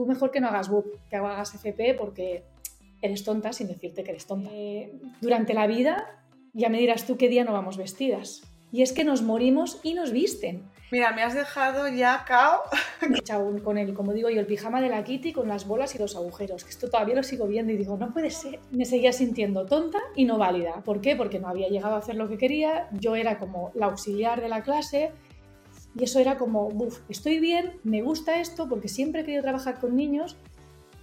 tú mejor que no hagas BUP, que hagas FP porque eres tonta sin decirte que eres tonta. Eh, durante la vida ya me dirás tú qué día no vamos vestidas. Y es que nos morimos y nos visten. Mira, me has dejado ya cao. con él, como digo yo, el pijama de la Kitty con las bolas y los agujeros, que esto todavía lo sigo viendo y digo, no puede ser. Me seguía sintiendo tonta y no válida. ¿Por qué? Porque no había llegado a hacer lo que quería, yo era como la auxiliar de la clase y eso era como, uff, estoy bien, me gusta esto porque siempre he querido trabajar con niños,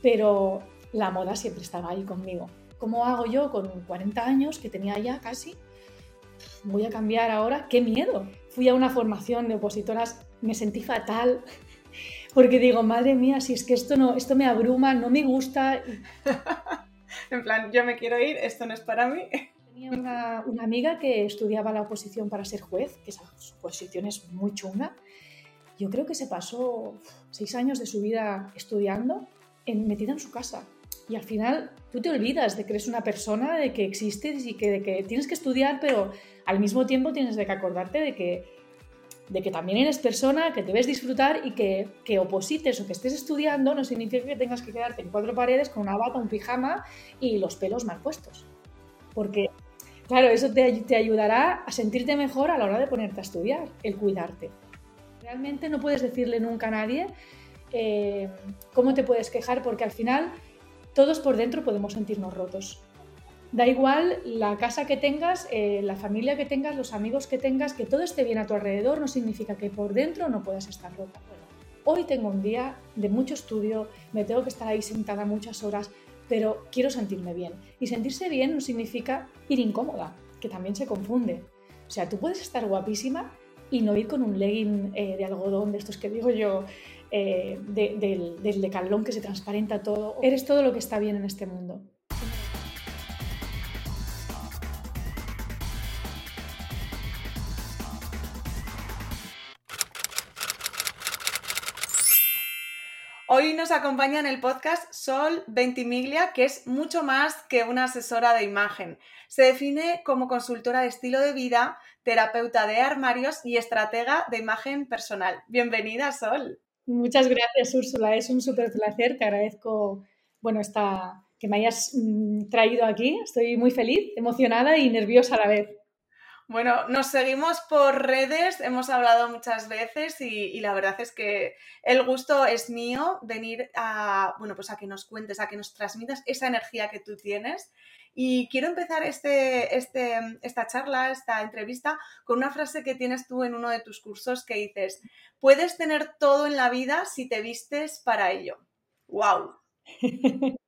pero la moda siempre estaba ahí conmigo. ¿Cómo hago yo con 40 años, que tenía ya casi? Voy a cambiar ahora, qué miedo. Fui a una formación de opositoras, me sentí fatal, porque digo, madre mía, si es que esto, no, esto me abruma, no me gusta. en plan, yo me quiero ir, esto no es para mí. Tenía una, una amiga que estudiaba la oposición para ser juez, que esa oposición es muy chunga. Yo creo que se pasó seis años de su vida estudiando, en, metida en su casa y al final tú te olvidas de que eres una persona, de que existes y que, de que tienes que estudiar, pero al mismo tiempo tienes que acordarte de que, de que también eres persona, que debes disfrutar y que, que oposites o que estés estudiando no significa que tengas que quedarte en cuatro paredes con una bata, un pijama y los pelos mal puestos. Porque, claro, eso te, ayudará a sentirte mejor a la hora de ponerte a estudiar, el cuidarte. Realmente no puedes decirle nunca a nadie eh, cómo te puedes quejar porque al final todos por dentro podemos sentirnos rotos. Da igual la casa que tengas, eh, la familia que tengas, los amigos que tengas, que todo esté bien a tu alrededor no significa que por dentro no puedas estar rota. Bueno, hoy tengo un día de mucho estudio, me tengo que estar ahí sentada muchas horas, pero quiero sentirme bien. Y sentirse bien no significa ir incómoda, que también se confunde. O sea, tú puedes estar guapísima y no ir con un legging eh, de algodón, de estos que digo yo, eh, del, del decalón que se transparenta todo. Eres todo lo que está bien en este mundo. Hoy nos acompaña en el podcast Sol Ventimiglia, que es mucho más que una asesora de imagen. Se define como consultora de estilo de vida, terapeuta de armarios y estratega de imagen personal. Bienvenida, Sol. Muchas gracias, Úrsula. Es un súper placer. Te agradezco bueno, esta, que me hayas mm, traído aquí. Estoy muy feliz, emocionada y nerviosa a la vez. Bueno, nos seguimos por redes, hemos hablado muchas veces y, la verdad es que el gusto es mío venir a, bueno, pues a que nos cuentes, a que nos transmitas esa energía que tú tienes. Y quiero empezar este, este, esta charla, esta entrevista, con una frase que tienes tú en uno de tus cursos que dices, puedes tener todo en la vida si te vistes para ello. ¡Wow!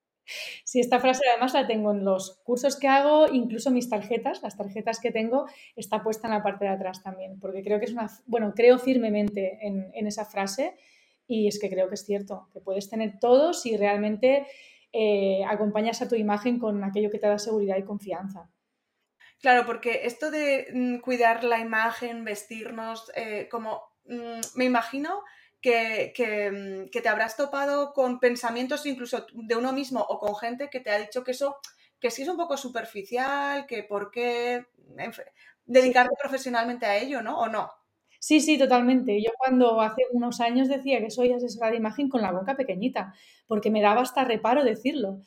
Sí, esta frase además la tengo en los cursos que hago, incluso mis tarjetas, las tarjetas que tengo, está puesta en la parte de atrás también, porque creo que es una, bueno, creo firmemente en, esa frase y es que creo que es cierto, que puedes tener todo si realmente eh, acompañas a tu imagen con aquello que te da seguridad y confianza. Claro, porque esto de mm, cuidar la imagen, vestirnos, eh, como mm, me imagino Mm, que, te habrás topado con pensamientos incluso de uno mismo o con gente que te ha dicho que eso, que sí es un poco superficial, que por qué dedicarte profesionalmente a ello, ¿no? ¿O no? Sí, sí, totalmente. Yo cuando hace unos años decía que soy asesora de imagen con la boca pequeñita, porque me daba hasta reparo decirlo.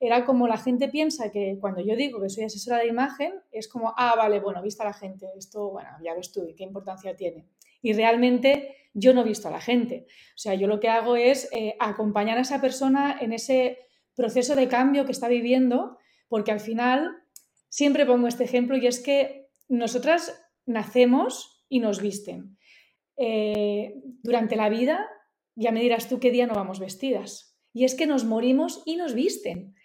Era como la gente piensa que cuando yo digo que soy asesora de imagen, es como, ah, vale, bueno, vista la gente, esto, bueno, ya ves tú, ¿qué importancia tiene? Y realmente yo no he visto a la gente. O sea, yo lo que hago es eh, acompañar a esa persona en ese proceso de cambio que está viviendo, porque al final siempre pongo este ejemplo y es que nosotras nacemos y nos visten. Eh, durante la vida, ya me dirás tú qué día no vamos vestidas. Y es que nos morimos y nos visten.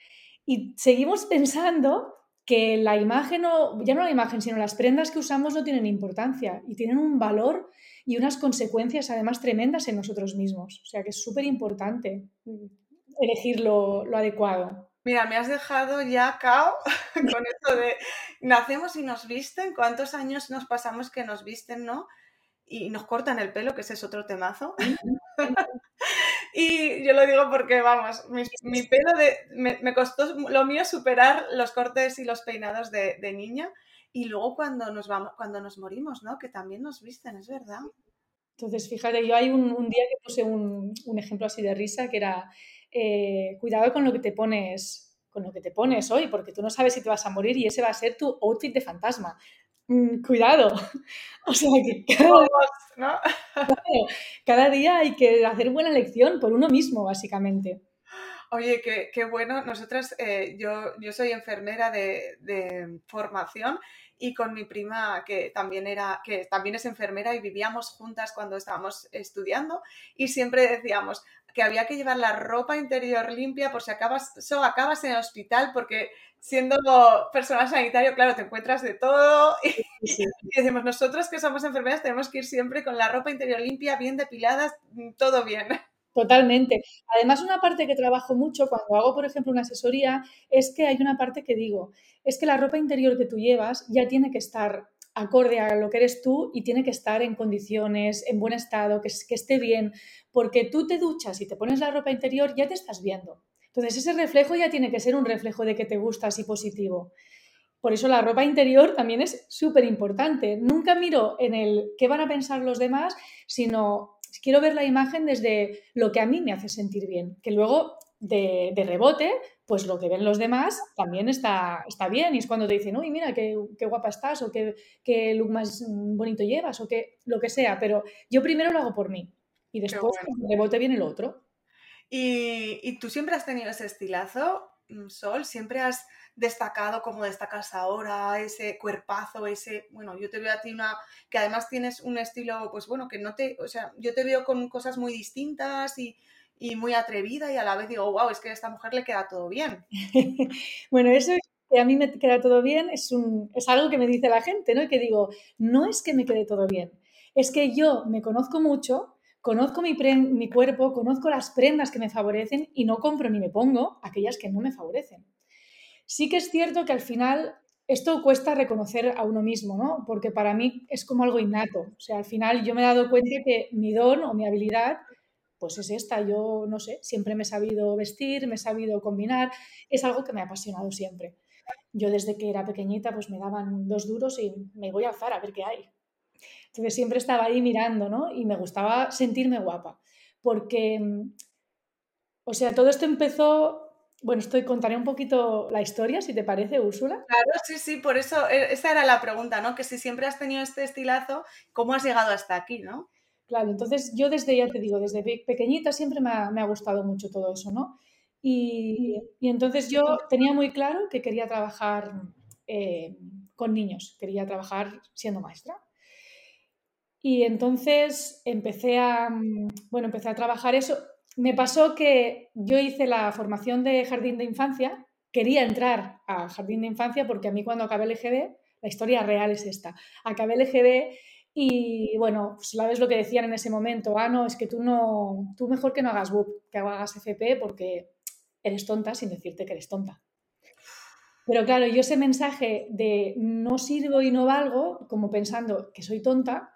Y seguimos pensando que la imagen, o, ya no la imagen, sino las prendas que usamos no tienen importancia y tienen un valor y unas consecuencias además tremendas en nosotros mismos. O sea que es súper importante elegir lo, adecuado. Mira, me has dejado ya cao con esto de nacemos y nos visten, cuántos años nos pasamos que nos visten, ¿no? Y nos cortan el pelo, que ese es otro temazo. y yo lo digo porque, vamos, mi, pelo de, me, costó lo mío superar los cortes y los peinados de, de niña y luego cuando nos vamos, cuando nos morimos, ¿no? Que también nos visten, es verdad. Entonces, fíjate, yo hay un, día que puse un, ejemplo así de risa que era, eh, cuidado con lo que te pones con lo que te pones hoy, porque tú no sabes si te vas a morir y ese va a ser tu outfit de fantasma. Mm, cuidado. O sea que cada, día hay que hacer buena elección por uno mismo, básicamente. Oye, qué, bueno. Nosotras, eh, yo, yo soy enfermera de, de, formación y con mi prima, que también, era, que también es enfermera y vivíamos juntas cuando estábamos estudiando y siempre decíamos, que había que llevar la ropa interior limpia por si acabas, so, acabas en el hospital, porque siendo personal sanitario, claro, te encuentras de todo. Y, decimos, nosotros que somos enfermeras tenemos que ir siempre con la ropa interior limpia, bien depilada, mm, todo bien. Totalmente. Además, una parte que trabajo mucho cuando hago, por ejemplo, una asesoría, es que hay una parte que digo, es que la ropa interior que tú llevas ya tiene que estar acorde a lo que eres tú y tiene que estar en condiciones, en buen estado, que, que esté bien, porque tú te duchas y te pones la ropa interior, ya te estás viendo. Entonces ese reflejo ya tiene que ser un reflejo de que te gustas y positivo. Por eso la ropa interior también es súper importante. Nunca miro en el qué van a pensar los demás, sino quiero ver la imagen desde lo que a mí me hace sentir bien, que luego de, rebote, pues lo que ven los demás también está, está bien. Y es cuando te dicen, uy, mira, qué, guapa estás, o qué, qué, look más bonito llevas, o qué, lo que sea. Pero yo primero lo hago por mí. Y después de rebote viene el otro. ¿Y, ¿Y tú siempre has tenido ese estilazo, mm, Sol? ¿Siempre has destacado como destacas ahora, ese cuerpazo, ese, bueno, yo te veo a ti una, que además tienes un estilo, pues bueno, que no te, o sea, yo te veo con cosas muy distintas y, y muy atrevida y a la vez digo, wow, es que a esta mujer le queda todo bien. bueno, eso que a mí me queda todo bien es, un, es algo que me dice la gente, ¿no? Y que digo, no es que me quede todo bien, es que yo me conozco mucho, conozco mi, mi cuerpo, conozco las prendas que me favorecen y no compro ni me pongo aquellas que no me favorecen. Sí que es cierto que al final esto cuesta reconocer a uno mismo, ¿no? Porque para mí es como algo innato. O sea, al final yo me he dado cuenta que mi don o mi habilidad pues es esta. Yo, no sé, siempre me he sabido vestir, me he sabido combinar, es algo que me ha apasionado siempre. Yo desde que era pequeñita, pues me daban dos duros y me voy a alzar a ver qué hay. Entonces siempre estaba ahí mirando, ¿no? Y me gustaba sentirme guapa, porque, o sea, todo esto empezó bueno, estoy contaré un poquito la historia, si te parece, Úrsula. Claro, sí, sí, por eso e, esa era la pregunta, ¿no? Que si siempre has tenido este estilazo, ¿cómo has llegado hasta aquí, no? Claro, entonces yo desde, ya te digo, desde pequeñita siempre me ha, gustado mucho todo eso, ¿no? Y, entonces yo tenía muy claro que quería trabajar eh, con niños, quería trabajar siendo maestra. Y entonces empecé a, bueno, empecé a trabajar eso. Me pasó que yo hice la formación de jardín de infancia, quería entrar a jardín de infancia porque a mí cuando acabé el EGB, la historia real es esta, acabé el EGB y bueno, sabes lo que decían en ese momento, ah, no, es que tú no, tú mejor que no hagas BUP, que hagas FP porque eres tonta sin decirte que eres tonta. Pero claro, yo ese mensaje de no sirvo y no valgo, como pensando que soy tonta,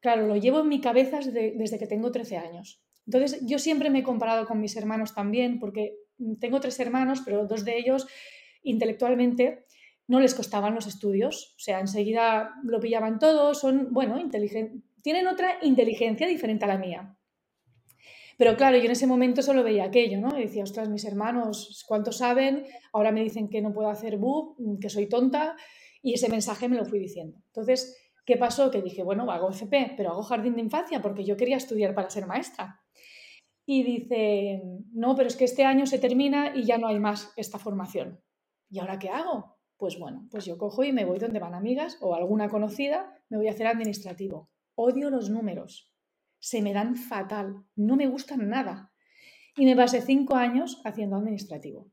claro, lo llevo en mi cabeza desde, desde que tengo 13 años. Entonces, yo siempre me he comparado con mis hermanos también, porque tengo tres hermanos, pero dos de ellos intelectualmente no les costaban los estudios, o sea, enseguida lo pillaban todo, son, bueno, tienen otra inteligencia diferente a la mía. Pero claro, yo en ese momento solo veía aquello, ¿no? Y decía, ostras, mis hermanos, ¿cuánto saben? Ahora me dicen que no puedo hacer BUP, que soy tonta, y ese mensaje me lo fui diciendo. Entonces, ¿qué pasó? Que dije, bueno, hago FP, pero hago jardín de infancia porque yo quería estudiar para ser maestra. Y dice, no, pero es que este año se termina y ya no hay más esta formación. ¿Y ahora qué hago? Pues bueno, pues yo cojo y me voy donde van amigas o alguna conocida, me voy a hacer administrativo. Odio los números, se me dan fatal, no me gustan nada. Y me pasé cinco años haciendo administrativo.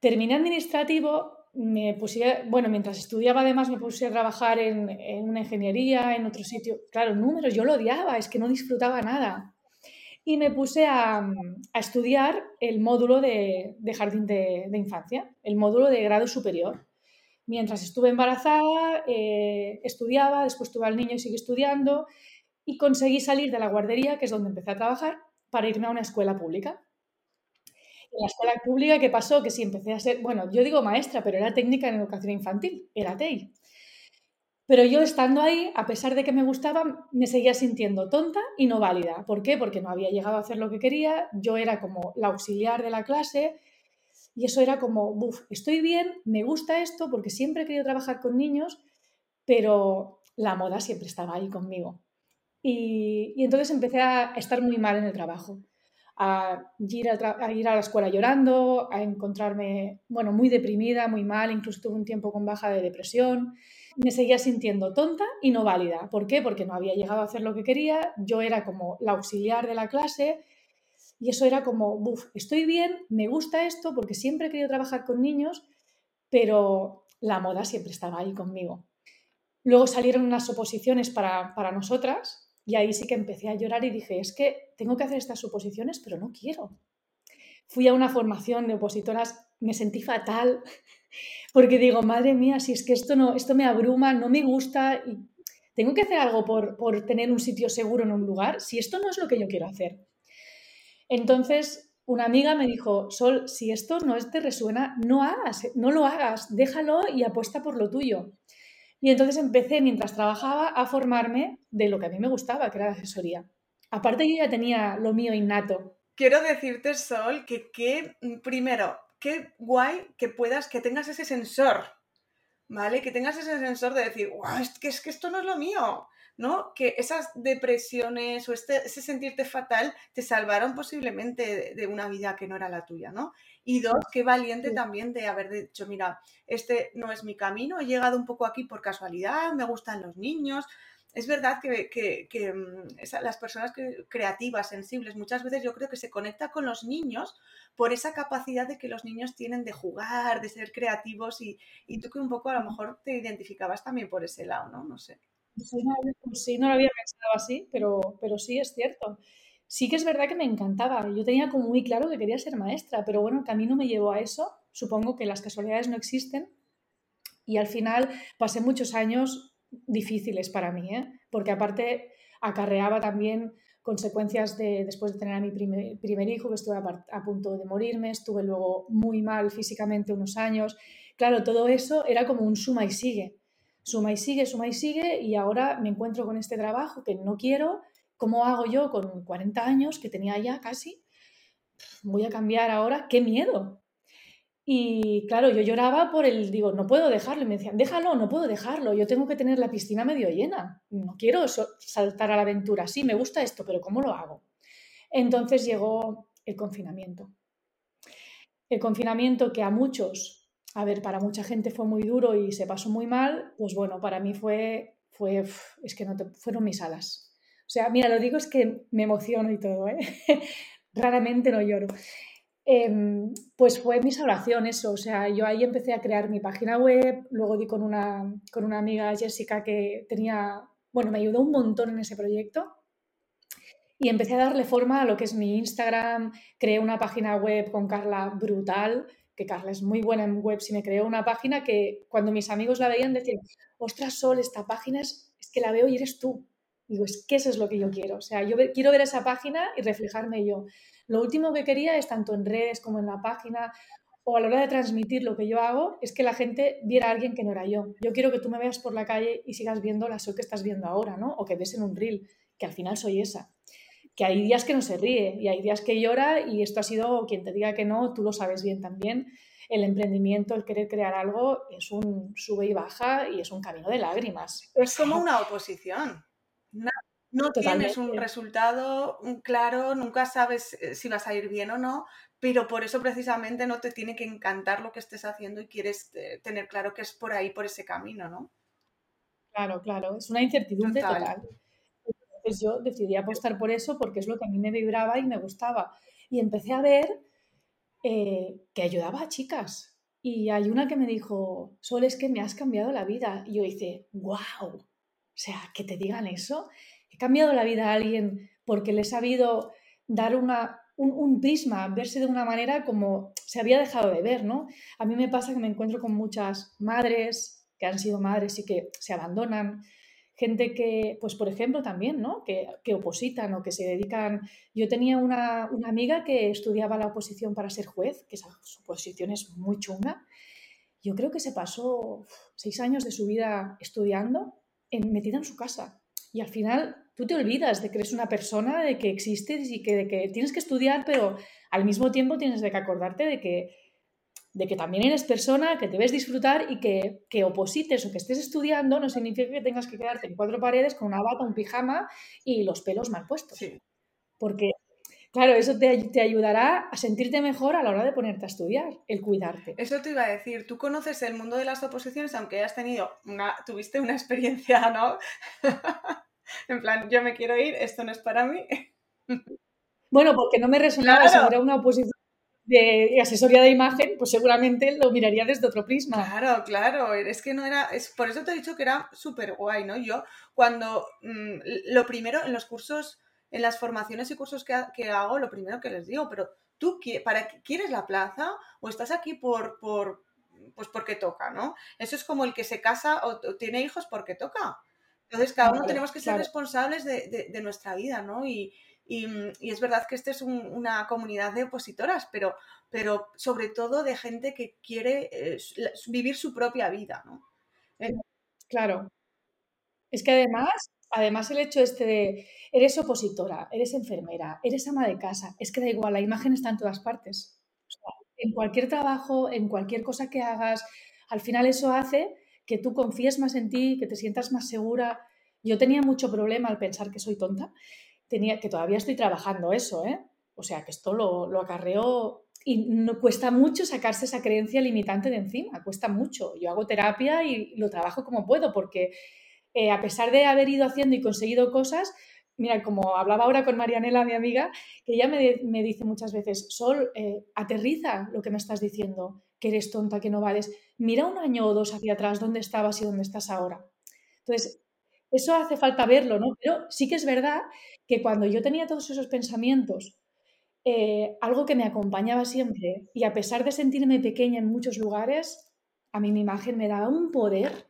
Terminé administrativo, me puse, bueno, mientras estudiaba además me puse a trabajar en, en una ingeniería, en otro sitio. Claro, números, yo lo odiaba, es que no disfrutaba nada y me puse a, estudiar el módulo de, jardín de, infancia, el módulo de grado superior. Mientras estuve embarazada, eh, estudiaba, después tuve al niño y seguí estudiando y conseguí salir de la guardería, que es donde empecé a trabajar, para irme a una escuela pública. En la escuela pública, ¿qué pasó? Que sí, empecé a ser, bueno, yo digo maestra, pero era técnica en educación infantil, era TEI. Pero yo estando ahí, a pesar de que me gustaba, me seguía sintiendo tonta y no válida. ¿Por qué? Porque no había llegado a hacer lo que quería, yo era como la auxiliar de la clase y eso era como, buf, estoy bien, me gusta esto porque siempre he querido trabajar con niños, pero la moda siempre estaba ahí conmigo. Y, entonces empecé a estar muy mal en el trabajo, a ir a, ir a la escuela llorando, a encontrarme, bueno, muy deprimida, muy mal, incluso tuve un tiempo con baja de depresión me seguía sintiendo tonta y no válida. ¿Por qué? Porque no había llegado a hacer lo que quería, yo era como la auxiliar de la clase y eso era como, buf, estoy bien, me gusta esto porque siempre he querido trabajar con niños, pero la moda siempre estaba ahí conmigo. Luego salieron unas oposiciones para, para nosotras y ahí sí que empecé a llorar y dije, es que tengo que hacer estas oposiciones, pero no quiero. Fui a una formación de opositoras, me sentí fatal, porque digo, madre mía, si es que esto, no, esto me abruma, no me gusta y tengo que hacer algo por, por tener un sitio seguro en un lugar, si esto no es lo que yo quiero hacer. Entonces, una amiga me dijo, Sol, si esto no te resuena, no hagas, no lo hagas, déjalo y apuesta por lo tuyo. Y entonces empecé, mientras trabajaba, a formarme de lo que a mí me gustaba, que era la asesoría. Aparte, yo ya tenía lo mío innato. Quiero decirte, Sol, que, que primero, qué guay que puedas, que tengas ese sensor, ¿vale? Que tengas ese sensor de decir, wow, es que, es que esto no es lo mío, ¿no? Que esas depresiones o este, ese sentirte fatal te salvaron posiblemente de, una vida que no era la tuya, ¿no? Y dos, qué valiente también de haber dicho, mira, este no es mi camino, he llegado un poco aquí por casualidad, me gustan los niños, es verdad que, mm, las personas creativas, sensibles, muchas veces yo creo que se conecta con los niños por esa capacidad de que los niños tienen de jugar, de ser creativos y, tú que un poco a lo mejor te identificabas también por ese lado, ¿no? No sé. Sí, no, lo había pensado así, pero, pero sí es cierto. Sí que es verdad que me encantaba. Yo tenía como muy claro que quería ser maestra, pero bueno, el camino me llevó a eso. Supongo que las casualidades no existen. Y al final pasé muchos años difíciles para mí, ¿eh? porque aparte acarreaba también consecuencias de después de tener a mi primer, hijo, que estuve a, punto de morirme, estuve luego muy mal físicamente unos años. Claro, todo eso era como un suma y sigue, suma y sigue, suma y sigue, y ahora me encuentro con este trabajo que no quiero. ¿Cómo hago yo con 40 años, que tenía ya casi? Voy a cambiar ahora, qué miedo, y claro, yo lloraba por el, digo, no puedo dejarlo. Y me decían, déjalo, no puedo dejarlo. Yo tengo que tener la piscina medio llena. No quiero saltar a la aventura. Sí, me gusta esto, pero ¿cómo lo hago? Entonces llegó el confinamiento. El confinamiento que a muchos, a ver, para mucha gente fue muy duro y se pasó muy mal, pues bueno, para mí fue, fue es que no te, fueron mis alas. O sea, mira, lo digo es que me emociono y todo, ¿eh? Raramente no lloro. Em, pues fue mi salvación eso, o sea, yo ahí empecé a crear mi página web, luego di con una, con una amiga Jessica que tenía, bueno, me ayudó un montón en ese proyecto y empecé a darle forma a lo que es mi Instagram, creé una página web con Carla brutal, que Carla es muy buena en web, si me creó una página que cuando mis amigos la veían decían, ostras Sol, esta página es, es que la veo y eres tú. Digo, es que eso es lo que yo quiero, o sea, yo quiero ver esa página y reflejarme yo. Lo último que quería es, tanto en redes como en la página o a la hora de transmitir lo que yo hago, es que la gente viera a alguien que no era yo. Yo quiero que tú me veas por la calle y sigas viendo la soy que estás viendo ahora, ¿no? O que ves en un reel, que al final soy esa. Que hay días que no se ríe y hay días que llora y esto ha sido, quien te diga que no, tú lo sabes bien también. El emprendimiento, el querer crear algo, es un sube y baja y es un camino de lágrimas. Es como una oposición no tienes un resultado claro, nunca sabes eh, si vas a ir bien o no, pero por eso precisamente no te tiene que encantar lo que estés haciendo y quieres eh, tener claro que es por ahí, por ese camino, ¿no? Claro, claro, es una incertidumbre total. Entonces yo decidí apostar por eso porque es lo que a mí me vibraba y me gustaba. Y empecé a ver eh, que ayudaba a chicas. Y hay una que me dijo, Sol, es que me has cambiado la vida. Y yo hice, wow, o sea, que te digan eso he cambiado la vida a alguien porque le he sabido dar un, prisma, verse de una manera como se había dejado de ver, ¿no? A mí me pasa que me encuentro con muchas madres que han sido madres y que se abandonan, gente que, pues por ejemplo, también, ¿no? Que, que opositan o que se dedican. Yo tenía una, amiga que estudiaba la oposición para ser juez, que esa oposición es muy chunga, yo creo que se pasó seis años de su vida estudiando en, metida en su casa. Y al final tú te olvidas de que eres una persona, de que existes y que, de que tienes que estudiar, pero al mismo tiempo tienes que acordarte de que, de que también eres persona, que debes disfrutar y que, que oposites o que estés estudiando no significa que tengas que quedarte en cuatro paredes con una bata, un pijama y los pelos mal puestos. Porque Claro, eso te, ayudará a sentirte mejor a la hora de ponerte a estudiar, el cuidarte. Eso te iba a decir, tú conoces el mundo de las oposiciones, aunque hayas tenido una, tuviste una experiencia, ¿no? en plan, yo me quiero ir, esto no es para mí. bueno, porque no me resonaba si era una oposición de asesoría de imagen, pues seguramente lo miraría desde otro prisma. Claro, claro, es que no era, es, por eso te he dicho que era súper guay, ¿no? Yo cuando, mm, lo primero en los cursos en las formaciones y cursos que, hago, lo primero que les digo, pero tú para, quieres la plaza o estás aquí por, por, pues porque toca, ¿no? Eso es como el que se casa o, tiene hijos porque toca. Entonces, cada uno tenemos que ser responsables de, nuestra vida, ¿no? Y, es verdad que esta es una comunidad de opositoras, pero, pero sobre todo de gente que quiere eh, vivir su propia vida, ¿no? Claro. Es que además además el hecho este de eres opositora, eres enfermera, eres ama de casa, es que da igual, la imagen está en todas partes. en cualquier trabajo, en cualquier cosa que hagas, al final eso hace que tú confíes más en ti, que te sientas más segura. Yo tenía mucho problema al pensar que soy tonta, tenía que todavía estoy trabajando eso, ¿eh? O sea, que esto lo, lo acarreo y no cuesta mucho sacarse esa creencia limitante de encima, cuesta mucho. Yo hago terapia y lo trabajo como puedo porque eh, a pesar de haber ido haciendo y conseguido cosas, mira, como hablaba ahora con Marianela, mi amiga, que ella me, dice muchas veces, Sol, eh, aterriza lo que me estás diciendo, que eres tonta, que no vales. Mira un año o dos hacia atrás dónde estabas y dónde estás ahora. Entonces, eso hace falta verlo, ¿no? Pero sí que es verdad que cuando yo tenía todos esos pensamientos, eh, algo que me acompañaba siempre, y a pesar de sentirme pequeña en muchos lugares, a mí mi imagen me daba un poder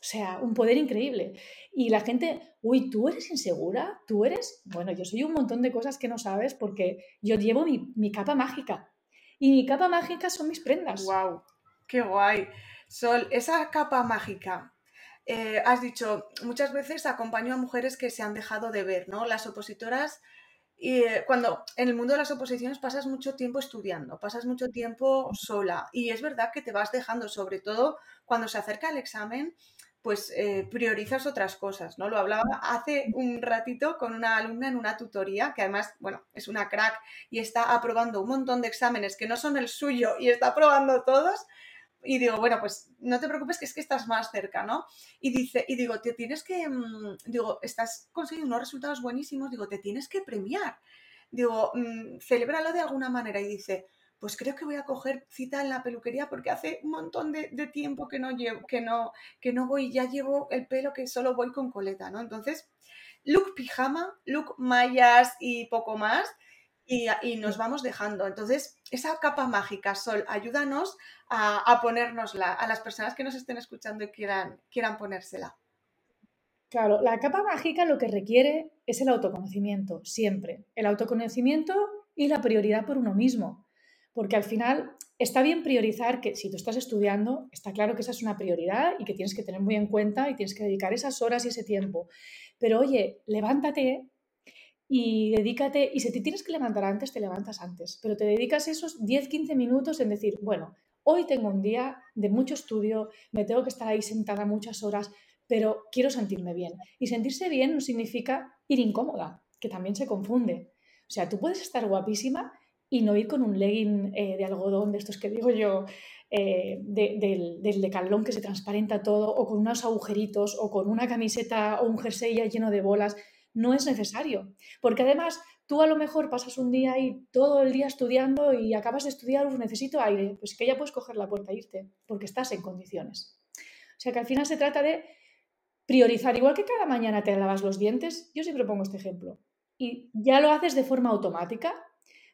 o sea, un poder increíble. Y la gente, uy, ¿tú eres insegura? ¿Tú eres? Bueno, yo soy un montón de cosas que no sabes porque yo llevo mi, capa mágica. Y mi capa mágica son mis prendas. ¡Wow! ¡Qué guay! Sol, esa capa mágica, eh, has dicho, muchas veces acompaño a mujeres que se han dejado de ver, ¿no? Las opositoras, y eh, cuando en el mundo de las oposiciones pasas mucho tiempo estudiando, pasas mucho tiempo sola, y es verdad que te vas dejando, sobre todo cuando se acerca el examen, pues eh, priorizas otras cosas, ¿no? Lo hablaba hace un ratito con una alumna en una tutoría, que además, bueno, es una crack y está aprobando un montón de exámenes que no son el suyo y está aprobando todos. Y digo, bueno, pues no te preocupes que es que estás más cerca, ¿no? Y dice, y digo, te tienes que, mm, digo, estás consiguiendo unos resultados buenísimos, digo, te tienes que premiar. Digo, mm, celébralo de alguna manera. Y dice, pues creo que voy a coger cita en la peluquería porque hace un montón de, tiempo que no, llevo, que, no, que no voy, ya llevo el pelo que solo voy con coleta, ¿no? Entonces, look pijama, look mallas y poco más. Y, nos vamos dejando. Entonces, esa capa mágica, Sol, ayúdanos a, a ponérnosla a las personas que nos estén escuchando y quieran, quieran ponérsela. Claro, la capa mágica lo que requiere es el autoconocimiento, siempre. El autoconocimiento y la prioridad por uno mismo. Porque al final está bien priorizar que si tú estás estudiando, está claro que esa es una prioridad y que tienes que tener muy en cuenta y tienes que dedicar esas horas y ese tiempo. Pero oye, levántate y dedícate, y si te tienes que levantar antes, te levantas antes, pero te dedicas esos 10-15 minutos en decir, bueno, hoy tengo un día de mucho estudio, me tengo que estar ahí sentada muchas horas, pero quiero sentirme bien. Y sentirse bien no significa ir incómoda, que también se confunde. O sea, tú puedes estar guapísima y no ir con un legging eh, de algodón, de estos que digo yo, eh, del, del decalón que se transparenta todo, o con unos agujeritos, o con una camiseta o un jersey ya lleno de bolas. No es necesario, porque además tú a lo mejor pasas un día ahí todo el día estudiando y acabas de estudiar, necesito aire, pues que ya puedes coger la puerta e irte, porque estás en condiciones. O sea que al final se trata de priorizar, igual que cada mañana te lavas los dientes, yo siempre pongo este ejemplo, y ya lo haces de forma automática,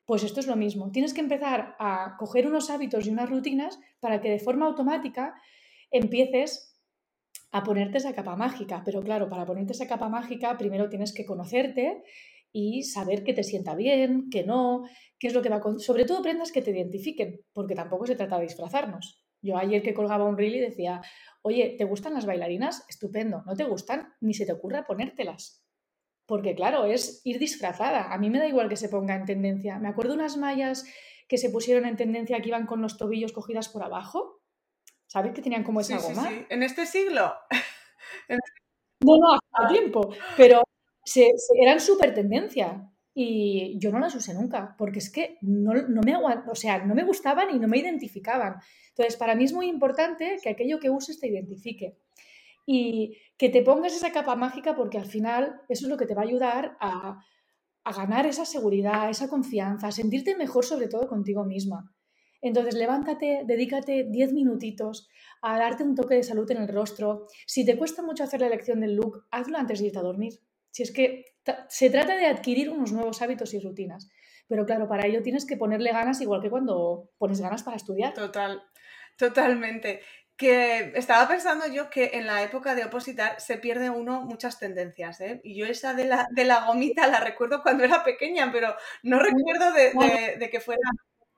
pues esto es lo mismo. Tienes que empezar a coger unos hábitos y unas rutinas para que de forma automática empieces a ponerte esa capa mágica. Pero claro, para ponerte esa capa mágica primero tienes que conocerte y saber que te sienta bien, que no, qué es lo que va con... Sobre todo prendas que te identifiquen, porque tampoco se trata de disfrazarnos. Yo ayer que colgaba un reel y decía, oye, ¿te gustan las bailarinas? Estupendo, ¿no te gustan? Ni se te ocurra ponértelas. Porque claro, es ir disfrazada. A mí me da igual que se ponga en tendencia. Me acuerdo unas mallas que se pusieron en tendencia que iban con los tobillos cogidas por abajo. ¿Sabes que tenían como esa goma? Sí, sí. ¿En este siglo? No, no, hace tiempo. Pero se, eran súper tendencia. Y yo no las usé nunca, porque es que no, me o sea, no me gustaban y no me identificaban. Entonces, para mí es muy importante que aquello que uses te identifique y que te pongas esa capa mágica porque al final eso es lo que te va a ayudar a, a ganar esa seguridad, esa confianza, a sentirte mejor sobre todo contigo misma. Entonces, levántate, dedícate 10 minutitos a darte un toque de salud en el rostro. Si te cuesta mucho hacer la elección del look, hazlo antes de irte a dormir. Si es que se trata de adquirir unos nuevos hábitos y rutinas. Pero claro, para ello tienes que ponerle ganas igual que cuando pones ganas para estudiar. Total, totalmente. Que estaba pensando yo que en la época de opositar se pierde uno muchas tendencias, ¿eh? Y yo esa de la, de la gomita la recuerdo cuando era pequeña, pero no recuerdo de, de que fuera...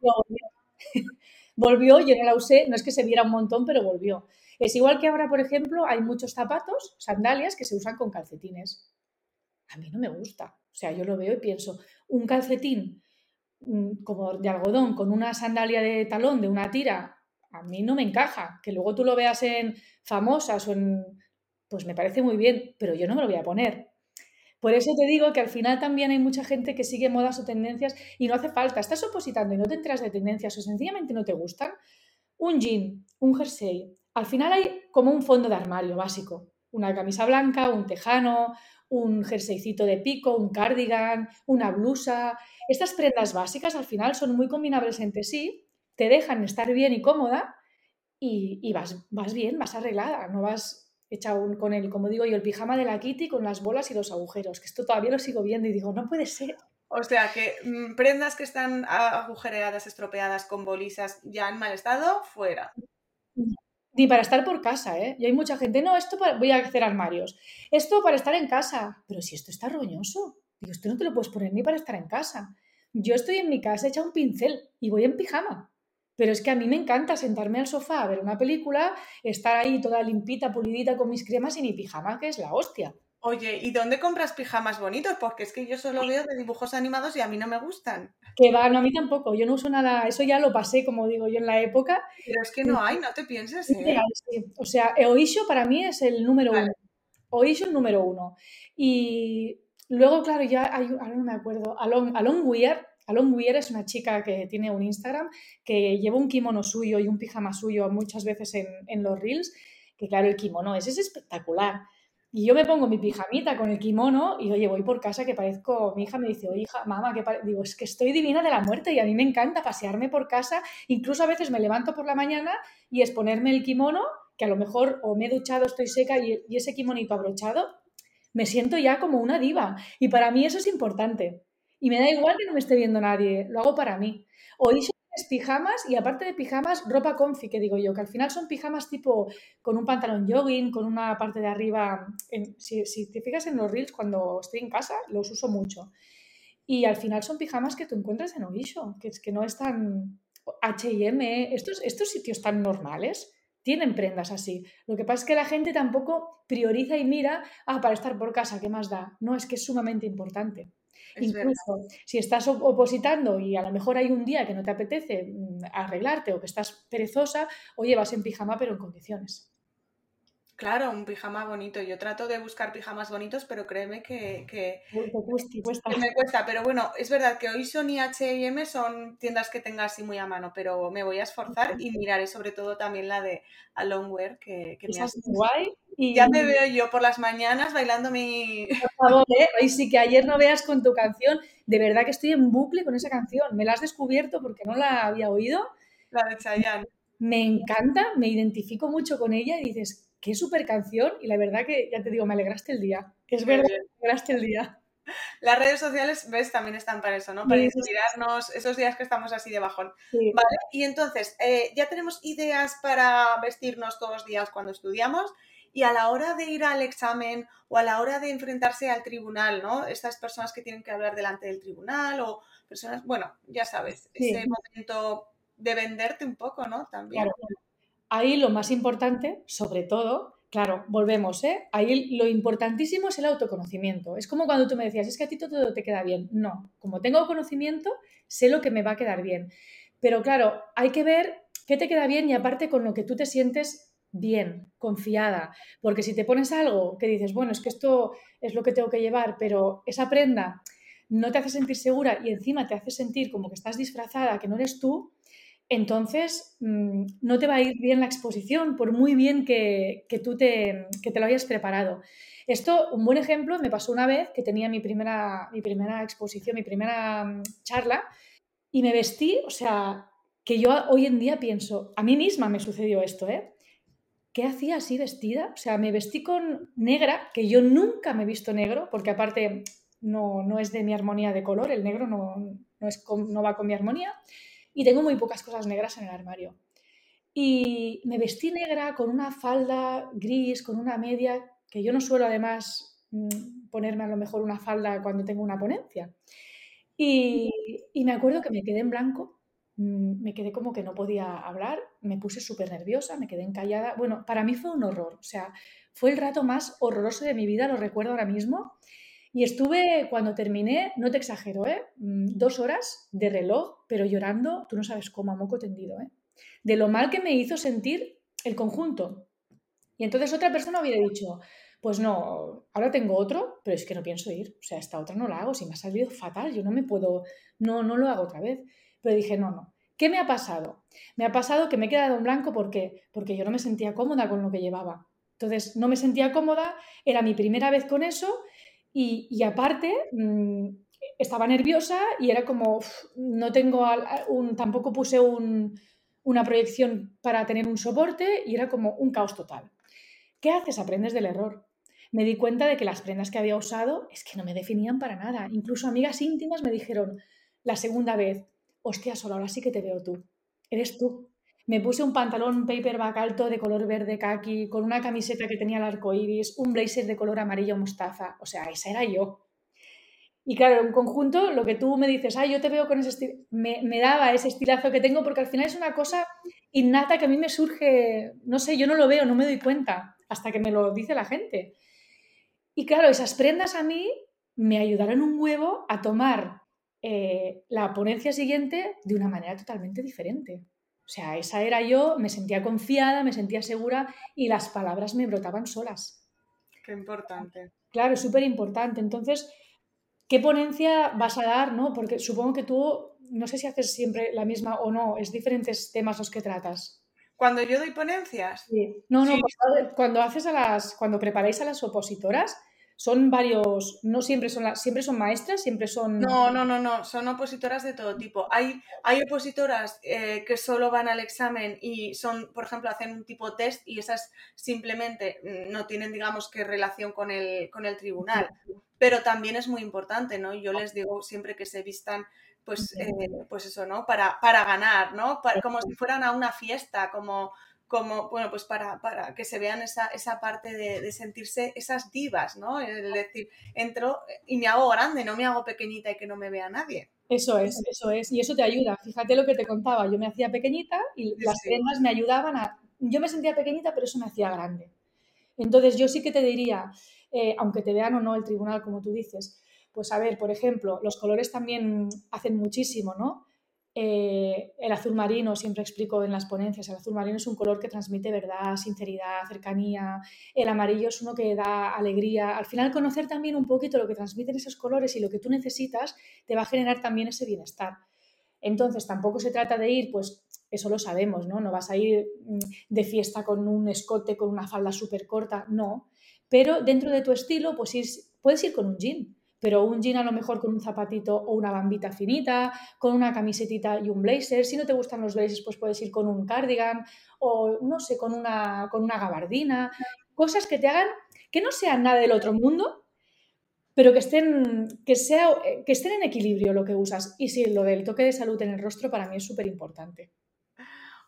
volvió, yo no la usé, no es que se viera un montón, pero volvió. Es igual que ahora, por ejemplo, hay muchos zapatos, sandalias que se usan con calcetines a mí no me gusta. O sea, yo lo veo y pienso, un calcetín mm, como de algodón con una sandalia de talón de una tira, a mí no me encaja. Que luego tú lo veas en famosas o en... Pues me parece muy bien, pero yo no me lo voy a poner. Por eso te digo que al final también hay mucha gente que sigue modas o tendencias y no hace falta. Estás opositando y no te enteras de tendencias o sencillamente no te gustan. Un jean, un jersey. Al final hay como un fondo de armario básico. Una camisa blanca, un tejano, un jerseycito de pico, un cardigan, una blusa. Estas prendas básicas al final son muy combinables entre sí, te dejan estar bien y cómoda y, vas, vas bien, vas arreglada, no vas hecha con el, como digo yo, el pijama de la Kitty con las bolas y los agujeros, que esto todavía lo sigo viendo y digo, no puede ser. O sea, que mm, prendas que están agujereadas, estropeadas, con bolisas ya en mal estado, fuera. Ni para estar por casa, ¿eh? Y hay mucha gente, no, esto voy a hacer armarios. Esto para estar en casa. Pero si esto está roñoso. Digo, esto no te lo puedes poner ni para estar en casa. Yo estoy en mi casa hecha un pincel y voy en pijama. Pero es que a mí me encanta sentarme al sofá a ver una película, estar ahí toda limpita, pulidita con mis cremas y mi pijama, que es la hostia. Oye, ¿y dónde compras pijamas bonitos? Porque es que yo solo veo de dibujos animados y a mí no me gustan. Que va, no, a mí tampoco. Yo no uso nada, eso ya lo pasé, como digo yo, en la época. Pero es que no hay, no te pienses. ¿eh? O sea, Oisho para mí es el número uno. Oisho el número uno. Y luego, claro, ya hay, ahora no me acuerdo, Alon, Alon Weir. Alon Weir es una chica que tiene un Instagram que lleva un kimono suyo y un pijama suyo muchas veces en, los reels. Que claro, el kimono ese es espectacular. Y yo me pongo mi pijamita con el kimono y oye, voy por casa que parezco, mi hija me dice, oye, hija, mamá, que digo, es que estoy divina de la muerte y a mí me encanta pasearme por casa, incluso a veces me levanto por la mañana y es ponerme el kimono, que a lo mejor o me he duchado, estoy seca y, ese kimonito abrochado, me siento ya como una diva. Y para mí eso es importante. Y me da igual que no me esté viendo nadie, lo hago para mí. Hoy pijamas y aparte de pijamas, ropa comfy, que digo yo, que al final son pijamas tipo con un pantalón jogging, con una parte de arriba. si, te fijas en los reels, cuando estoy en casa, los uso mucho. Y al final son pijamas que tú encuentras en Oisho, que es que no están HM, estos, estos sitios tan normales tienen prendas así. Lo que pasa es que la gente tampoco prioriza y mira, ah, para estar por casa, ¿qué más da? No, es que es sumamente importante. Incluso si estás opositando y a lo mejor hay un día que no te apetece mm, arreglarte o que estás perezosa, oye, vas en pijama pero en condiciones. Claro, un pijama bonito. Yo trato de buscar pijamas bonitos, pero créeme que, que, me cuesta. Pero bueno, es verdad que hoy Sony y H&M son tiendas que tenga así muy a mano, pero me voy a esforzar y miraré sobre todo también la de Alongwear, que, que me hace guay. Y... Ya te veo yo por las mañanas bailando mi... Por favor, ¿eh? Sí que ayer no veas con tu canción. De verdad que estoy en bucle con esa canción. Me la has descubierto porque no la había oído. La de Chayanne. Me encanta, me identifico mucho con ella y dices, qué super canción y la verdad que, ya te digo, me alegraste el día. Es verdad, me alegraste el día. Las redes sociales, ves, también están para eso, ¿no? Para inspirarnos esos días que estamos así de bajón. Vale, y entonces, eh, ya tenemos ideas para vestirnos todos los días cuando estudiamos y a la hora de ir al examen o a la hora de enfrentarse al tribunal, ¿no? Estas personas que tienen que hablar delante del tribunal o personas, bueno, ya sabes, ese momento de venderte un poco, ¿no? También. ahí lo más importante, sobre todo, claro, volvemos, ¿eh? Ahí lo importantísimo es el autoconocimiento. Es como cuando tú me decías, es que a ti todo te queda bien. No, como tengo conocimiento, sé lo que me va a quedar bien. Pero claro, hay que ver qué te queda bien y aparte con lo que tú te sientes bien, confiada. Porque si te pones algo que dices, bueno, es que esto es lo que tengo que llevar, pero esa prenda no te hace sentir segura y encima te hace sentir como que estás disfrazada, que no eres tú, entonces mm, no te va a ir bien la exposición, por muy bien que, tú te, que te lo hayas preparado. Esto, un buen ejemplo, me pasó una vez que tenía mi primera, mi primera exposición, mi primera mm, charla, y me vestí, o sea, que yo hoy en día pienso, a mí misma me sucedió esto, ¿eh? ¿Qué hacía así vestida? O sea, me vestí con negra, que yo nunca me he visto negro, porque aparte no, no es de mi armonía de color, el negro no, no, es no va con mi armonía y tengo muy pocas cosas negras en el armario. Y me vestí negra con una falda gris, con una media, que yo no suelo además mm, ponerme a lo mejor una falda cuando tengo una ponencia. Y, y me acuerdo que me quedé en blanco, me quedé como que no podía hablar, me puse súper nerviosa, me quedé encallada. Bueno, para mí fue un horror, o sea, fue el rato más horroroso de mi vida, lo recuerdo ahora mismo. Y estuve, cuando terminé, no te exagero, ¿eh? Mm, dos horas de reloj, pero llorando, tú no sabes cómo, a moco tendido, ¿eh? de lo mal que me hizo sentir el conjunto. Y entonces otra persona hubiera dicho, pues no, ahora tengo otro, pero es que no pienso ir. O sea, esta otra no la hago, si me ha salido fatal, yo no me puedo, no, no lo hago otra vez. Pero dije, no, no. ¿Qué me ha pasado? Me ha pasado que me he quedado en blanco porque, porque yo no me sentía cómoda con lo que llevaba. Entonces, no me sentía cómoda, era mi primera vez con eso y, aparte, mm, estaba nerviosa y era como, no tengo tampoco puse una proyección para tener un soporte y era como un caos total. ¿Qué haces? Aprendes del error. Me di cuenta de que las prendas que había usado es que no me definían para nada. Incluso amigas íntimas me dijeron la segunda vez, hostia, solo ahora sí que te veo tú. Eres tú. Me puse un pantalón paperback alto de color verde kaki, con una camiseta que tenía el arco iris, un blazer de color amarillo mostaza. O sea, esa era yo. Y claro, en conjunto, lo que tú me dices, ay, yo te veo con ese estilo, me, me, daba ese estilazo que tengo, porque al final es una cosa innata que a mí me surge, no sé, yo no lo veo, no me doy cuenta, hasta que me lo dice la gente. Y claro, esas prendas a mí me ayudaron un huevo a tomar eh, la ponencia siguiente de una manera totalmente diferente. O sea, esa era yo, me sentía confiada, me sentía segura y las palabras me brotaban solas. Qué importante. Claro, es súper importante. Entonces, ¿qué ponencia vas a dar? ¿no? Porque supongo que tú, no sé si haces siempre la misma o no, es diferentes temas los que tratas. Cuando yo doy ponencias. Sí. No, no, cuando haces a las, cuando preparáis a las opositoras, son varios, no siempre son, siempre son maestras, siempre son... No, no, no, no, son opositoras de todo tipo. Hay, hay opositoras eh, que solo van al examen y son, por ejemplo, hacen un tipo test y esas simplemente mm, no tienen, digamos, que relación con el, con el tribunal. Pero también es muy importante, ¿no? Yo les digo siempre que se vistan pues, eh, pues eso, ¿no? Para, para ganar, ¿no? como si fueran a una fiesta, como, como, bueno, pues para, para que se vean esa, esa parte de, de, sentirse esas divas, ¿no? Es decir, entro y me hago grande, no me hago pequeñita y que no me vea nadie. Eso es, eso es, y eso te ayuda. Fíjate lo que te contaba, yo me hacía pequeñita y las prendas me ayudaban a... Yo me sentía pequeñita, pero eso me hacía grande. Entonces yo sí que te diría, eh, aunque te vean o no el tribunal, como tú dices, pues a ver, por ejemplo, los colores también hacen muchísimo, ¿no? Eh, el azul marino, siempre explico en las ponencias, el azul marino es un color que transmite verdad, sinceridad, cercanía. El amarillo es uno que da alegría. Al final, conocer también un poquito lo que transmiten esos colores y lo que tú necesitas te va a generar también ese bienestar. Entonces, tampoco se trata de ir, pues eso lo sabemos, ¿no? No vas a ir mm, de fiesta con un escote, con una falda súper corta, no. Pero dentro de tu estilo, pues puedes ir con un jean pero un jean a lo mejor con un zapatito o una bambita finita, con una camisetita y un blazer. Si no te gustan los blazers, pues puedes ir con un cardigan o no sé, con una, con una gabardina. Cosas que te hagan, que no sean nada del otro mundo, pero que estén, que, sea, que estén en equilibrio lo que usas. Y sí, lo del toque de salud en el rostro para mí es súper importante.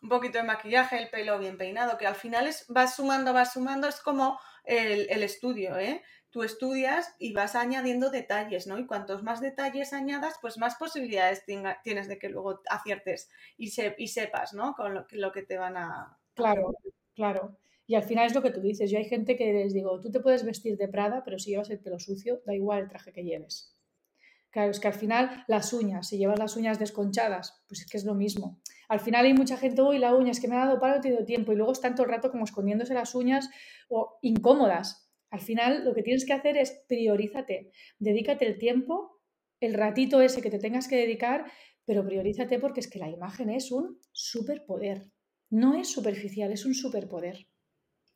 Un poquito de maquillaje, el pelo bien peinado, que al final es, vas sumando, vas sumando, es como el, el estudio, ¿eh? tú estudias y vas añadiendo detalles, ¿no? Y cuantos más detalles añadas, pues más posibilidades tienes de que luego aciertes y, se, y sepas, ¿no? Con lo, lo, que te van a, Claro, claro. Y al final es lo que tú dices. Yo hay gente que les digo, tú te puedes vestir de Prada, pero si llevas el pelo sucio, da igual el traje que lleves. Claro, es que al final las uñas, si llevas las uñas desconchadas, pues es que es lo mismo. Al final hay mucha gente, uy, la uña es que me ha dado palo, he tenido tiempo, y luego están todo el rato como escondiéndose las uñas o incómodas. Al final lo que tienes que hacer es priorízate, dedícate el tiempo, el ratito ese que te tengas que dedicar, pero priorízate porque es que la imagen es un superpoder. No es superficial, es un superpoder.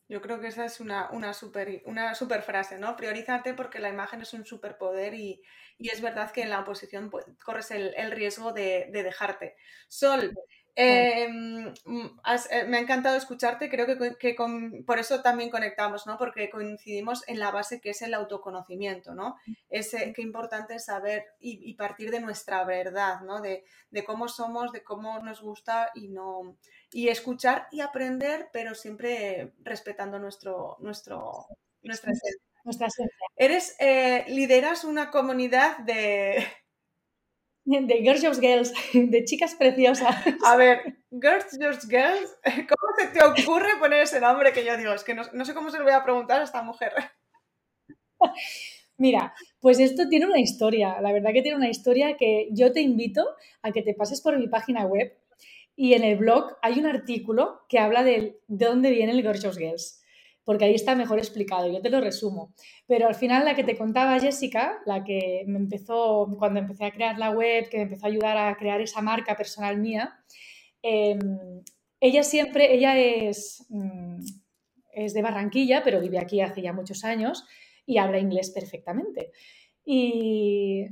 Yo creo que esa es una, una, super, una super frase, ¿no? Priorízate porque la imagen es un superpoder y, y es verdad que en la oposición pues, corres el, el riesgo de, de, dejarte. Sol, Em, mm, eh, me ha encantado escucharte, creo que, que con, por eso también conectamos, ¿no? Porque coincidimos en la base que es el autoconocimiento, ¿no? Es qué importante es saber y, partir de nuestra verdad, ¿no? De, de, cómo somos, de cómo nos gusta y no y escuchar y aprender, pero siempre respetando nuestro, nuestro, nuestra esencia. Nuestra esencia. Eres, eh, lideras una comunidad de de Gorgeous Girls, de chicas preciosas. A ver, Gorgeous Girls, ¿cómo se te ocurre poner ese nombre que yo digo? Es que no, no sé cómo se lo voy a preguntar a esta mujer. Mira, pues esto tiene una historia, la verdad que tiene una historia que yo te invito a que te pases por mi página web y en el blog hay un artículo que habla de, de dónde viene el Gorgeous Girls porque ahí está mejor explicado, yo te lo resumo. Pero al final la que te contaba Jessica, la que me empezó, cuando empecé a crear la web, que me empezó a ayudar a crear esa marca personal mía, em, ella siempre, ella es, mm, es de Barranquilla, pero vive aquí hace ya muchos años y habla inglés perfectamente. Y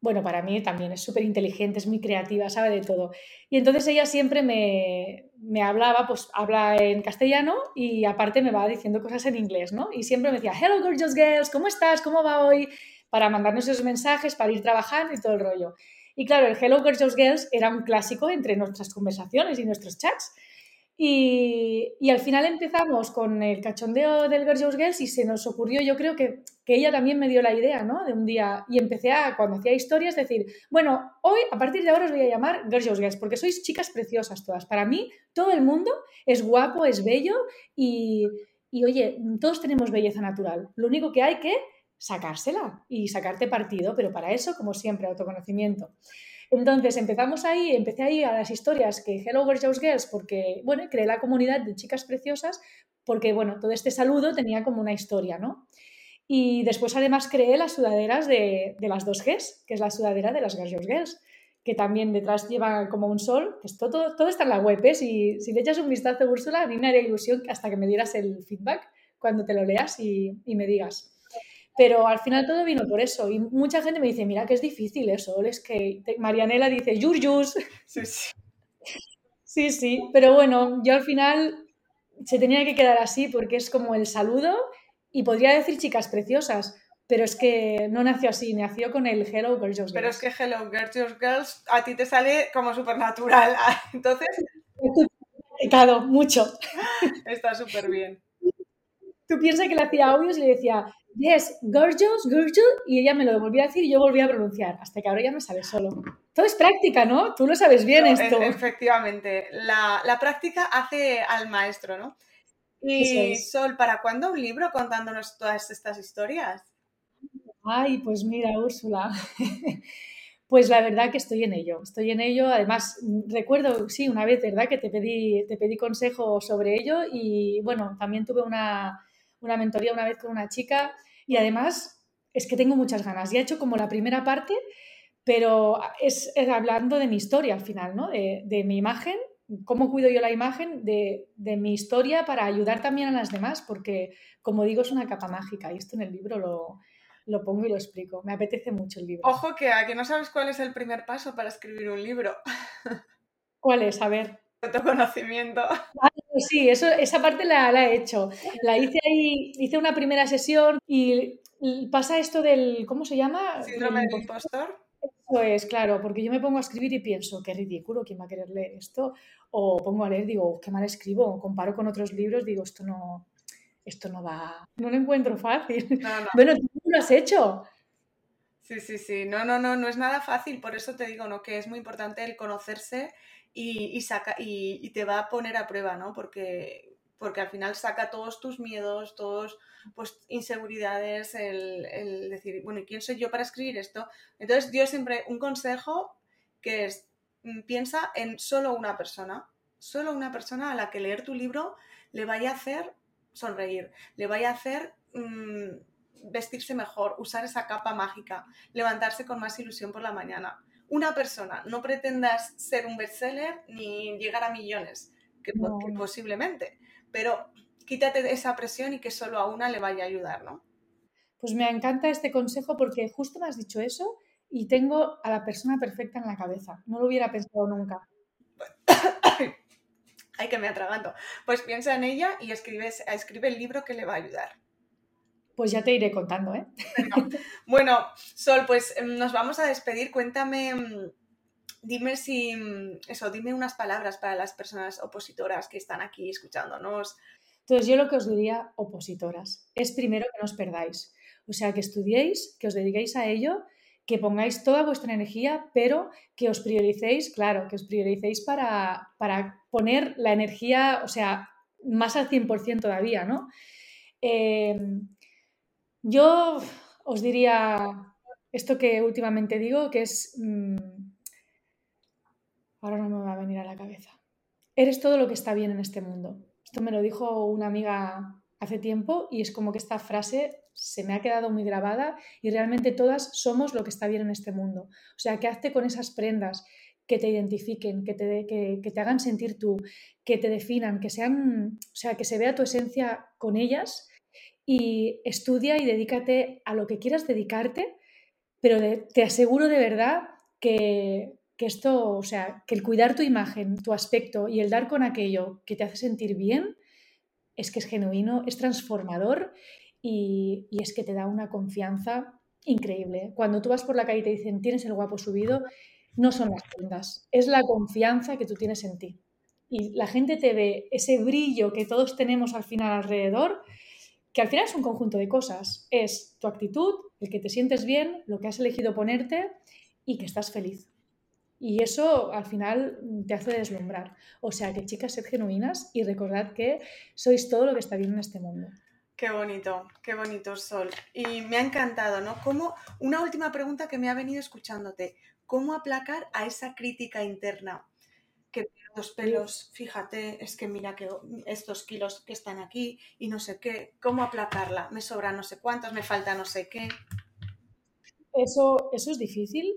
bueno, para mí también es súper inteligente, es muy creativa, sabe de todo. Y entonces ella siempre me, me, hablaba, pues habla en castellano y aparte me va diciendo cosas en inglés, ¿no? Y siempre me decía, hello gorgeous girls, ¿cómo estás? ¿Cómo va hoy? Para mandarnos esos mensajes, para ir trabajando y todo el rollo. Y claro, el hello gorgeous girls era un clásico entre nuestras conversaciones y nuestros chats. Y, al final empezamos con el cachondeo del Gorgeous Girls y se nos ocurrió, yo creo que, que, ella también me dio la idea, ¿no? De un día, y empecé a, cuando hacía historias, decir, bueno, hoy, a partir de ahora os voy a llamar Gorgeous Girls, porque sois chicas preciosas todas. Para mí, todo el mundo es guapo, es bello y, y oye, todos tenemos belleza natural. Lo único que hay que sacársela y sacarte partido, pero para eso, como siempre, autoconocimiento. Entonces empezamos ahí, empecé ahí a las historias que Hello Gorgeous Girls, porque, bueno, creé la comunidad de chicas preciosas, porque, bueno, todo este saludo tenía como una historia, ¿no? Y después además creé las sudaderas de, de las dos Gs, que es la sudadera de las Gorgeous Girls, que también detrás lleva como un sol, pues todo, todo está en la web, ¿eh? Si, si le echas un vistazo, Úrsula, a mí me haría ilusión hasta que me dieras el feedback cuando te lo leas y me digas. Pero al final todo vino por eso. Y mucha gente me dice, mira que es difícil eso. Es que Marianela dice, yurjus. Sí, sí. Sí, sí. Pero bueno, yo al final se tenía que quedar así porque es como el saludo y podría decir chicas preciosas. Pero es que no nació así, nació con el Hello Gorgeous Girls. Pero es que Hello Gorgeous Girls a ti te sale como supernatural. Entonces. Claro, mucho. Está súper bien. Tú piensas que le hacía audios y le decía, yes, gorgeous, gorgeous, y ella me lo volvía a decir y yo volvía a pronunciar, hasta que ahora ya me sale solo. Todo es práctica, ¿no? Tú lo sabes bien esto. Efectivamente, la, la, práctica hace al maestro, ¿no? Y Sol, ¿para cuándo un libro contándonos todas estas historias? Ay, pues mira, Úrsula. Pues la verdad que estoy en ello, estoy en ello. Además, recuerdo, sí, una vez, ¿verdad? Que te pedí, te pedí consejo sobre ello y bueno, también tuve una, una mentoría una vez con una chica y además es que tengo muchas ganas. Ya he hecho como la primera parte, pero es, hablando de mi historia al final, ¿no? De, de, mi imagen, cómo cuido yo la imagen de, de, mi historia para ayudar también a las demás, porque como digo, es una capa mágica y esto en el libro lo, lo pongo y lo explico. Me apetece mucho el libro. Ojo que a que no sabes cuál es el primer paso para escribir un libro. ¿Cuál es? A ver. Autoconocimiento. Ah, sí, eso, esa parte la, la, he hecho. La hice ahí, hice una primera sesión y pasa esto del, ¿cómo se llama? Síndrome del impostor. Eso es, claro, porque yo me pongo a escribir y pienso, qué ridículo, ¿quién va a querer leer esto? O pongo a leer, digo, qué mal escribo, comparo con otros libros, digo, esto no, esto no va, no lo encuentro fácil. Bueno, tú lo has hecho. Sí, sí, sí, no, no, no, no es nada fácil, por eso te digo, ¿no? Que es muy importante el conocerse y, saca, y, te va a poner a prueba, ¿no? Porque, porque al final saca todos tus miedos, todos pues inseguridades, el, el decir, bueno, ¿y quién soy yo para escribir esto? Entonces yo siempre un consejo que es, mm, piensa en solo una persona, solo una persona a la que leer tu libro le vaya a hacer sonreír, le vaya a hacer mm, vestirse mejor, usar esa capa mágica, levantarse con más ilusión por la mañana. Una persona, no pretendas ser un bestseller ni llegar a millones, que, posiblemente, pero quítate esa presión y que solo a una le vaya a ayudar, ¿no? Pues me encanta este consejo porque justo me has dicho eso y tengo a la persona perfecta en la cabeza. No lo hubiera pensado nunca. Ay, que me atraganto. Pues piensa en ella y escribe, escribe el libro que le va a ayudar. Pues ya te iré contando, ¿eh? Bueno, Sol, pues em, nos vamos a despedir. Cuéntame, mm, dime si, mm, eso, dime unas palabras para las personas opositoras que están aquí escuchándonos. Entonces, yo lo que os diría, opositoras, es primero que no os perdáis. O sea, que estudiéis, que os dediquéis a ello que pongáis toda vuestra energía, pero que os prioricéis, claro, que os prioricéis para, para poner la energía, o sea, más al 100% todavía, ¿no? Eh, yo os diría esto que últimamente digo, que es... Mm, ahora no me va a venir a la cabeza. Eres todo lo que está bien en este mundo. Esto me lo dijo una amiga hace tiempo y es como que esta frase se me ha quedado muy grabada y realmente todas somos lo que está bien en este mundo. O sea, que hazte con esas prendas que te identifiquen, que te, que, te hagan sentir tú, que te definan, que sean, o sea, que se vea tu esencia con ellas y estudia y dedícate a lo que quieras dedicarte, pero te aseguro de verdad que, que esto, o sea, que el cuidar tu imagen, tu aspecto y el dar con aquello que te hace sentir bien, es que es genuino, es transformador y, es que te da una confianza increíble. Cuando tú vas por la calle y te dicen tienes el guapo subido, no son las prendas, es la confianza que tú tienes en ti. Y la gente te ve ese brillo que todos tenemos al final alrededor, que al final es un conjunto de cosas. Es tu actitud, el que te sientes bien, lo que has elegido ponerte y que estás feliz. Y eso al final te hace deslumbrar. O sea que chicas, sed genuinas y recordad que sois todo lo que está bien en este mundo. Qué bonito, qué bonito, Sol. Y me ha encantado, ¿no? Como una última pregunta que me ha venido escuchándote. ¿Cómo aplacar a esa crítica interna? Que los pelos, fíjate, es que mira que estos kilos que están aquí y no sé qué. ¿Cómo aplacarla? Me sobra no sé cuántos, me falta no sé qué. Eso, eso es difícil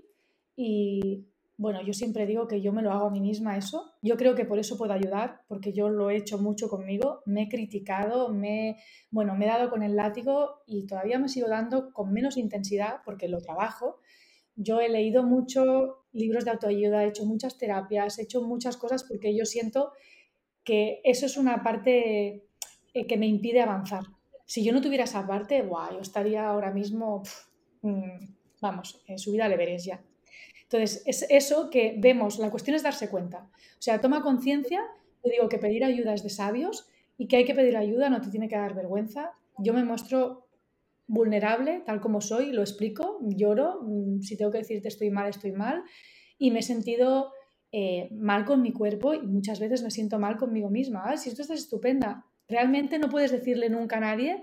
y bueno, yo siempre digo que yo me lo hago a mí misma eso. Yo creo que por eso puedo ayudar, porque yo lo he hecho mucho conmigo, me he criticado, me, bueno, me he dado con el látigo y todavía me sigo dando con menos intensidad porque lo trabajo. Yo he leído mucho libros de autoayuda, he hecho muchas terapias, he hecho muchas cosas porque yo siento que eso es una parte eh, que me impide avanzar. Si yo no tuviera esa parte, guau, yo estaría ahora mismo, mm, vamos, eh, subida al Everest ya. Entonces, es eso que vemos, la cuestión es darse cuenta. O sea, toma conciencia, yo digo que pedir ayuda es de sabios y que hay que pedir ayuda, no te tiene que dar vergüenza. Yo me muestro vulnerable, tal como soy, lo explico, lloro, mm, si tengo que decirte estoy mal, estoy mal, y me he sentido eh, mal con mi cuerpo y muchas veces me siento mal conmigo misma. si esto estás estupenda, realmente no puedes decirle nunca a nadie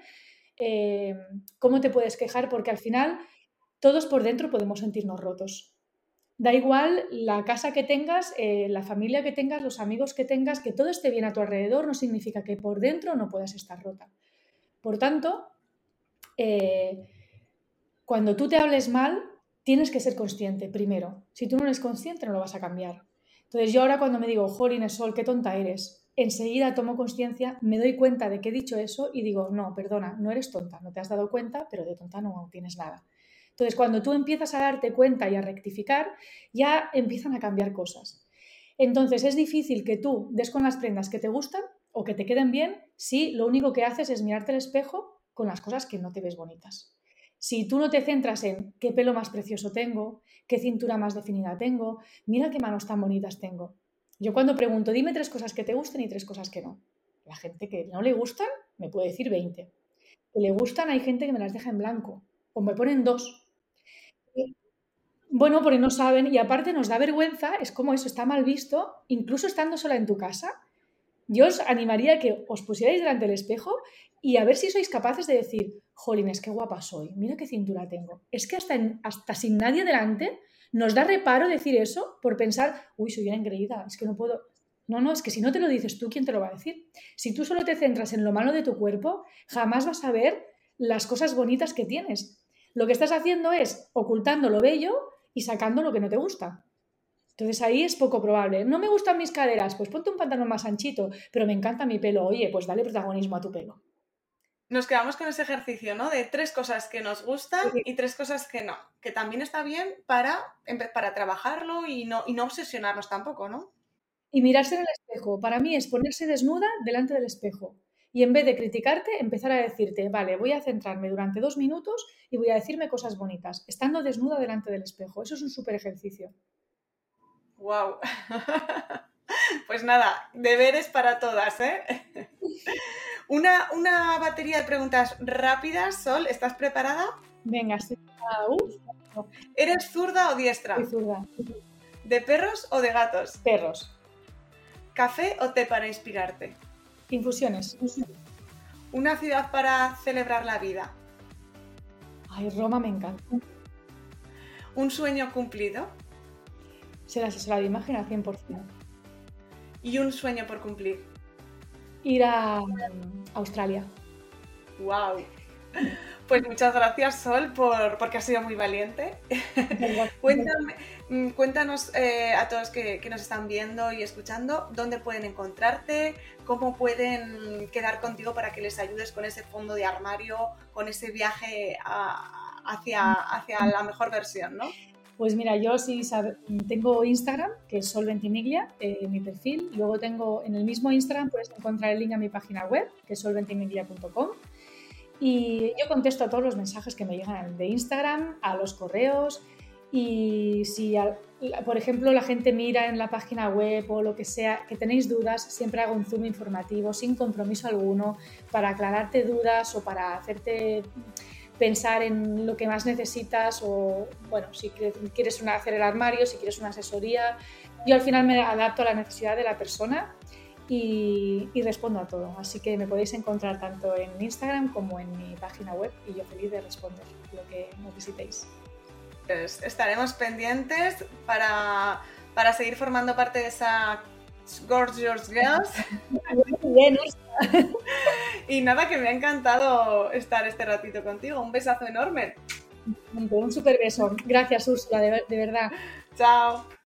eh, cómo te puedes quejar porque al final todos por dentro podemos sentirnos rotos. Da igual la casa que tengas, eh, la familia que tengas, los amigos que tengas, que todo esté bien a tu alrededor no significa que por dentro no puedas estar rota. Por tanto, eh, cuando tú te hables mal, tienes que ser consciente primero. Si tú no eres consciente, no lo vas a cambiar. Entonces, yo ahora cuando me digo, Jolín, Sol, qué tonta eres, enseguida tomo conciencia, me doy cuenta de que he dicho eso y digo, no, perdona, no eres tonta, no te has dado cuenta, pero de tonta no tienes nada. Entonces, cuando tú empiezas a darte cuenta y a rectificar, ya empiezan a cambiar cosas. Entonces, es difícil que tú des con las prendas que te gustan o que te queden bien si lo único que haces es mirarte al espejo con las cosas que no te ves bonitas. Si tú no te centras en qué pelo más precioso tengo, qué cintura más definida tengo, mira qué manos tan bonitas tengo. Yo cuando pregunto, dime tres cosas que te gusten y tres cosas que no. La gente que no le gustan me puede decir 20. Que le gustan hay gente que me las deja en blanco o me ponen dos. Bueno, porque no saben y aparte nos da vergüenza, es como eso, está mal visto, incluso estando sola en tu casa. Yo os animaría a que os pusierais delante del espejo y a ver si sois capaces de decir, jolines, qué guapa soy, mira qué cintura tengo. Es que hasta, hasta sin nadie delante nos da reparo decir eso por pensar, uy, soy una engreída, es que no puedo. No, no, es que si no te lo dices tú, ¿quién te lo va a decir? Si tú solo te centras en lo malo de tu cuerpo, jamás vas a ver las cosas bonitas que tienes. Lo que estás haciendo es ocultando lo bello y sacando lo que no te gusta. Entonces ahí es poco probable. No me gustan mis caderas, pues ponte un pantalón más anchito, pero me encanta mi pelo. Oye, pues dale protagonismo a tu pelo. Nos quedamos con ese ejercicio, ¿no? De tres cosas que nos gustan y tres cosas que no. Que también está bien para, para trabajarlo y no, y no obsesionarnos tampoco, ¿no? Y mirarse en el espejo. Para mí es ponerse desnuda delante del espejo. Y en vez de criticarte, empezar a decirte, vale, voy a centrarme durante dos minutos y voy a decirme cosas bonitas, estando desnuda delante del espejo. Eso es un súper ejercicio. ¡Wow! pues nada, deberes para todas, ¿eh? una, una, batería de preguntas rápidas, Sol, ¿estás preparada? Venga, sí. ¿Eres zurda o diestra? Soy zurda. ¿De perros o de gatos? Perros. ¿Café o té para inspirarte? Infusiones. ¿Una ciudad para celebrar la vida? Ay, Roma me encanta. ¿Un sueño cumplido? Ser asesora de imagen al 100%. ¿Y un sueño por cumplir? Ir a Australia. ¡Wow! Pues muchas gracias, Sol, por, porque has sido muy valiente. Mm, cuéntanos eh, a todos que, nos están viendo y escuchando dónde pueden encontrarte, cómo pueden quedar contigo para que les ayudes con ese fondo de armario, con ese viaje hacia, hacia la mejor versión, ¿no? Pues mira, yo sí tengo Instagram, que es solventimiglia, eh, mi perfil. Luego tengo en el mismo Instagram puedes encontrar el link a mi página web, que es solventimiglia.com. Y yo contesto a todos los mensajes que me llegan de Instagram, a los correos. Y si, por ejemplo, la gente mira en la página web o lo que sea, que tenéis dudas, siempre hago un zoom informativo sin compromiso alguno para aclararte dudas o para hacerte pensar en lo que más necesitas o, bueno, si quieres hacer el armario, si quieres una asesoría. Yo al final me adapto a la necesidad de la persona y, respondo a todo. Así que me podéis encontrar tanto en Instagram como en mi página web y yo feliz de responder lo que necesitéis. Pues estaremos pendientes para, para seguir formando parte de esa Gorgeous Girls. y nada, que me ha encantado estar este ratito contigo. Un besazo enorme. Un super beso. Gracias, Úrsula, de verdad. Chao.